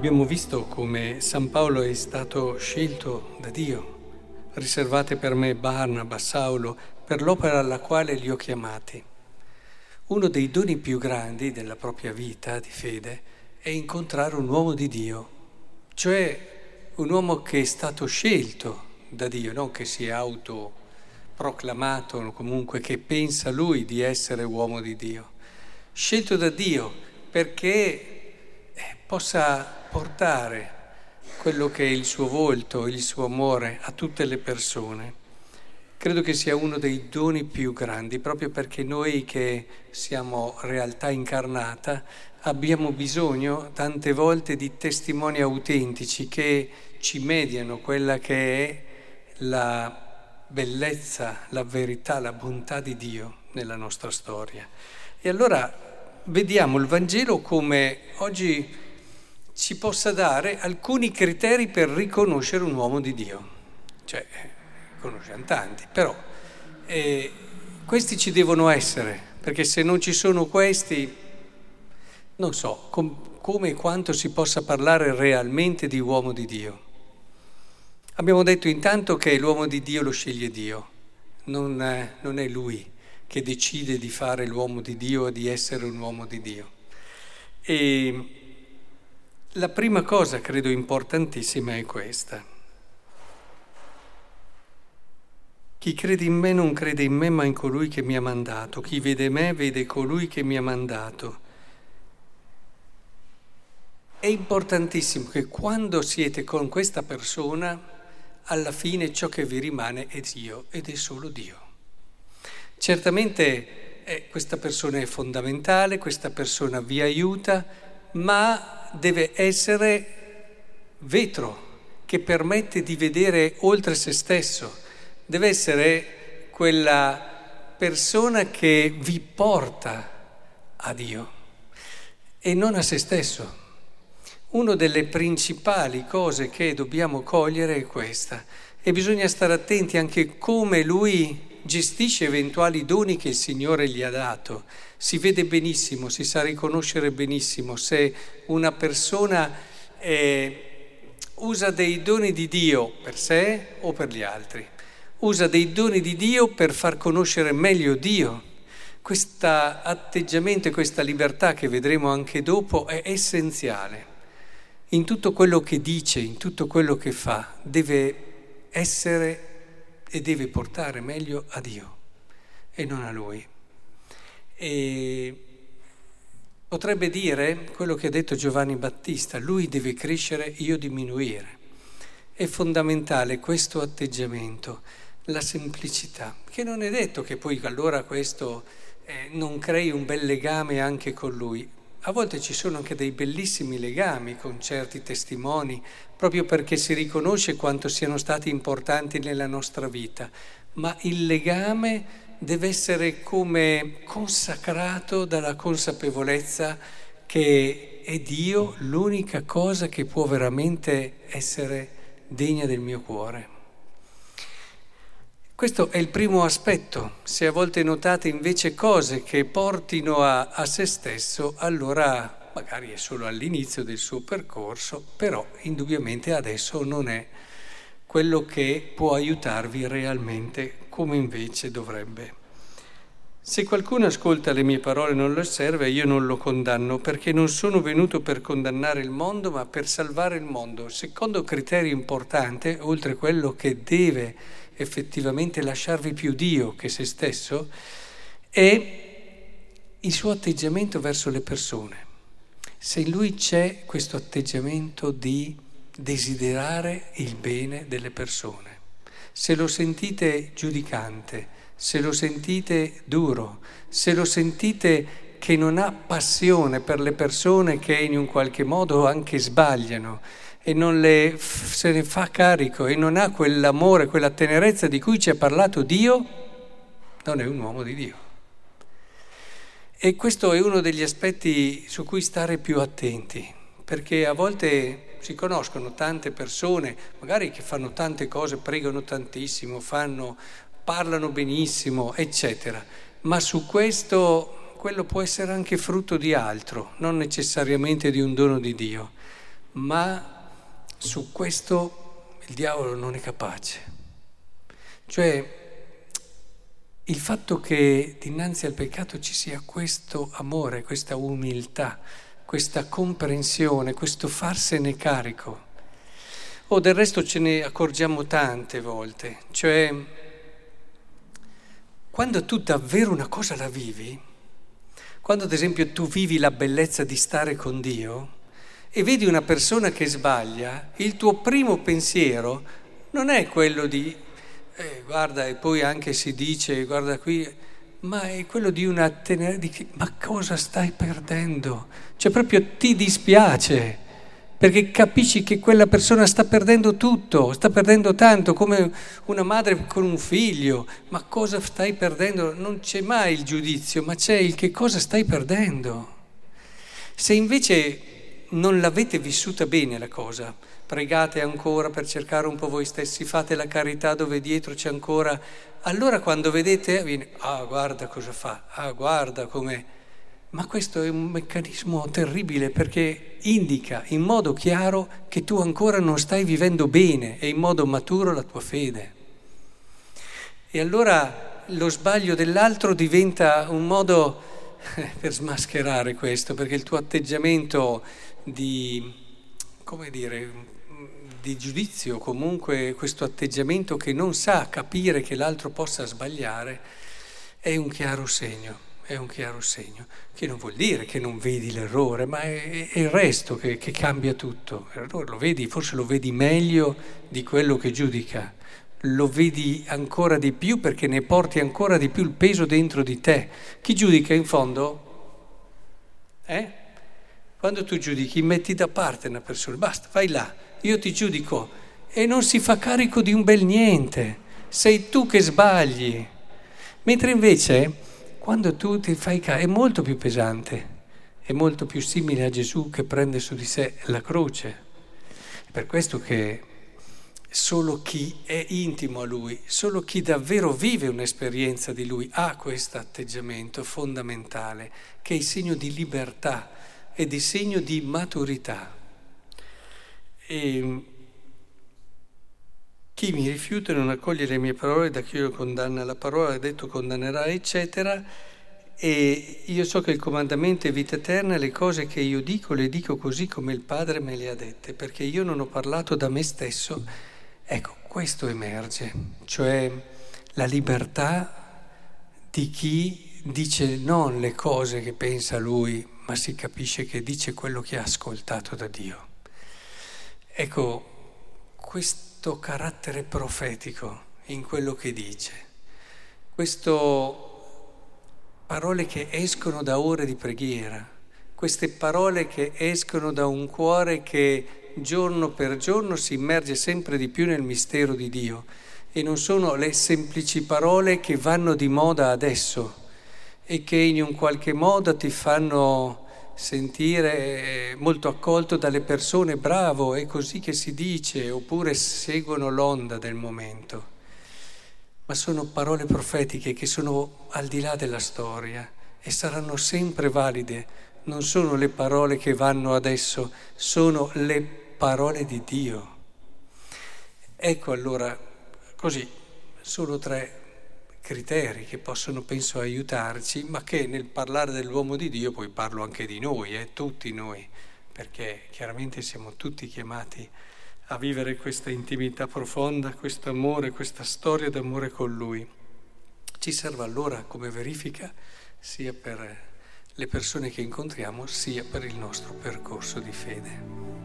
Abbiamo visto come San Paolo è stato scelto da Dio. Riservate per me Barnaba, Saulo, per l'opera alla quale li ho chiamati. Uno dei doni più grandi della propria vita di fede è incontrare un uomo di Dio, cioè un uomo che è stato scelto da Dio, non che si è autoproclamato, comunque che pensa lui di essere uomo di Dio. Scelto da Dio perché possa portare quello che è il suo volto, il suo amore a tutte le persone. Credo che sia uno dei doni più grandi, proprio perché noi che siamo realtà incarnata abbiamo bisogno tante volte di testimoni autentici che ci mediano quella che è la bellezza, la verità, la bontà di Dio nella nostra storia. E allora vediamo il Vangelo come oggi ci possa dare alcuni criteri per riconoscere un uomo di Dio. Cioè, conosciamo tanti, però eh, questi ci devono essere, perché se non ci sono questi, non so com- come e quanto si possa parlare realmente di uomo di Dio. Abbiamo detto intanto che l'uomo di Dio lo sceglie Dio, non è, non è lui che decide di fare l'uomo di Dio e di essere un uomo di Dio. E la prima cosa, credo importantissima, è questa. Chi crede in me non crede in me, ma in colui che mi ha mandato. Chi vede me vede colui che mi ha mandato. È importantissimo che quando siete con questa persona, alla fine ciò che vi rimane è Dio ed è solo Dio. Certamente eh, questa persona è fondamentale, questa persona vi aiuta, ma deve essere vetro che permette di vedere oltre se stesso, deve essere quella persona che vi porta a Dio e non a se stesso. Una delle principali cose che dobbiamo cogliere è questa e bisogna stare attenti anche come lui gestisce eventuali doni che il Signore gli ha dato. Si vede benissimo, si sa riconoscere benissimo se una persona eh, usa dei doni di Dio per sé o per gli altri. Usa dei doni di Dio per far conoscere meglio Dio. Questo atteggiamento e questa libertà che vedremo anche dopo è essenziale. In tutto quello che dice, in tutto quello che fa, deve essere e deve portare meglio a Dio e non a Lui. E potrebbe dire quello che ha detto Giovanni Battista, lui deve crescere, io diminuire. È fondamentale questo atteggiamento, la semplicità, che non è detto che poi allora questo eh, non crei un bel legame anche con lui. A volte ci sono anche dei bellissimi legami con certi testimoni, proprio perché si riconosce quanto siano stati importanti nella nostra vita, ma il legame deve essere come consacrato dalla consapevolezza che è Dio l'unica cosa che può veramente essere degna del mio cuore. Questo è il primo aspetto. Se a volte notate invece cose che portino a, a se stesso, allora magari è solo all'inizio del suo percorso, però indubbiamente adesso non è quello che può aiutarvi realmente come invece dovrebbe. Se qualcuno ascolta le mie parole e non le osserva, io non lo condanno, perché non sono venuto per condannare il mondo, ma per salvare il mondo. Secondo criterio importante, oltre quello che deve effettivamente lasciarvi più Dio che se stesso, è il suo atteggiamento verso le persone. Se in lui c'è questo atteggiamento di desiderare il bene delle persone, se lo sentite giudicante, se lo sentite duro, se lo sentite che non ha passione per le persone che in un qualche modo anche sbagliano, e non le, se ne fa carico e non ha quell'amore, quella tenerezza di cui ci ha parlato Dio, non è un uomo di Dio. E questo è uno degli aspetti su cui stare più attenti, perché a volte si conoscono tante persone, magari che fanno tante cose, pregano tantissimo, fanno, parlano benissimo, eccetera, ma su questo quello può essere anche frutto di altro, non necessariamente di un dono di Dio ma su questo il diavolo non è capace. Cioè il fatto che dinanzi al peccato ci sia questo amore, questa umiltà, questa comprensione, questo farsene carico. O del resto ce ne accorgiamo tante volte, cioè quando tu davvero una cosa la vivi, quando ad esempio tu vivi la bellezza di stare con Dio e vedi una persona che sbaglia, il tuo primo pensiero non è quello di, eh, guarda, e poi anche si dice, guarda qui, ma è quello di una tenere, di, ma cosa stai perdendo? Cioè proprio ti dispiace perché capisci che quella persona sta perdendo tutto, sta perdendo tanto, come una madre con un figlio. Ma cosa stai perdendo? Non c'è mai il giudizio, ma c'è il che cosa stai perdendo. Se invece non l'avete vissuta bene la cosa, pregate ancora per cercare un po' voi stessi, fate la carità dove dietro c'è ancora, allora quando vedete, viene, ah guarda cosa fa, ah guarda come ma questo è un meccanismo terribile perché indica in modo chiaro che tu ancora non stai vivendo bene e in modo maturo la tua fede. E allora lo sbaglio dell'altro diventa un modo per smascherare questo, perché il tuo atteggiamento di, dire, di giudizio, comunque questo atteggiamento che non sa capire che l'altro possa sbagliare, è un chiaro segno è un chiaro segno, che non vuol dire che non vedi l'errore, ma è, è il resto che, che, cambia tutto. L'errore lo vedi, forse lo vedi meglio di quello che giudica, lo vedi ancora di più perché ne porti ancora di più il peso dentro di te. Chi giudica in fondo? Eh? Quando tu giudichi metti da parte una persona, basta, vai là, io ti giudico e non si fa carico di un bel niente, sei tu che sbagli. Mentre invece quando tu ti fai carico, è molto più pesante, è molto più simile a Gesù che prende su di sé la croce. È per questo che solo chi è intimo a Lui, solo chi davvero vive un'esperienza di Lui ha questo atteggiamento fondamentale, che è il segno di libertà e di segno di maturità. E chi mi rifiuta e non accoglie le mie parole, da chi io condanna la parola, ha detto condannerà, eccetera. E io so che il comandamento è vita eterna, le cose che io dico le dico così come il Padre me le ha dette, perché io non ho parlato da me stesso. Ecco, questo emerge, cioè la libertà di chi dice non le cose che pensa lui, ma si capisce che dice quello che ha ascoltato da Dio. Ecco, questo carattere profetico in quello che dice, queste parole che escono da ore di preghiera, queste parole che escono da un cuore che giorno per giorno si immerge sempre di più nel mistero di Dio e non sono le semplici parole che vanno di moda adesso e che in un qualche modo ti fanno sentire molto accolto dalle persone, bravo, è così che si dice, oppure seguono l'onda del momento. Ma sono parole profetiche che sono al di là della storia e saranno sempre valide. Non sono le parole che vanno adesso, sono le parole di Dio. Ecco allora, così, solo tre criteri che possono, penso, aiutarci, ma che nel parlare dell'uomo di Dio poi parlo anche di noi, eh, tutti noi, perché chiaramente siamo tutti chiamati a vivere questa intimità profonda, questo amore, questa storia d'amore con Lui. Ci serve allora come verifica sia per le persone che incontriamo, sia per il nostro percorso di fede.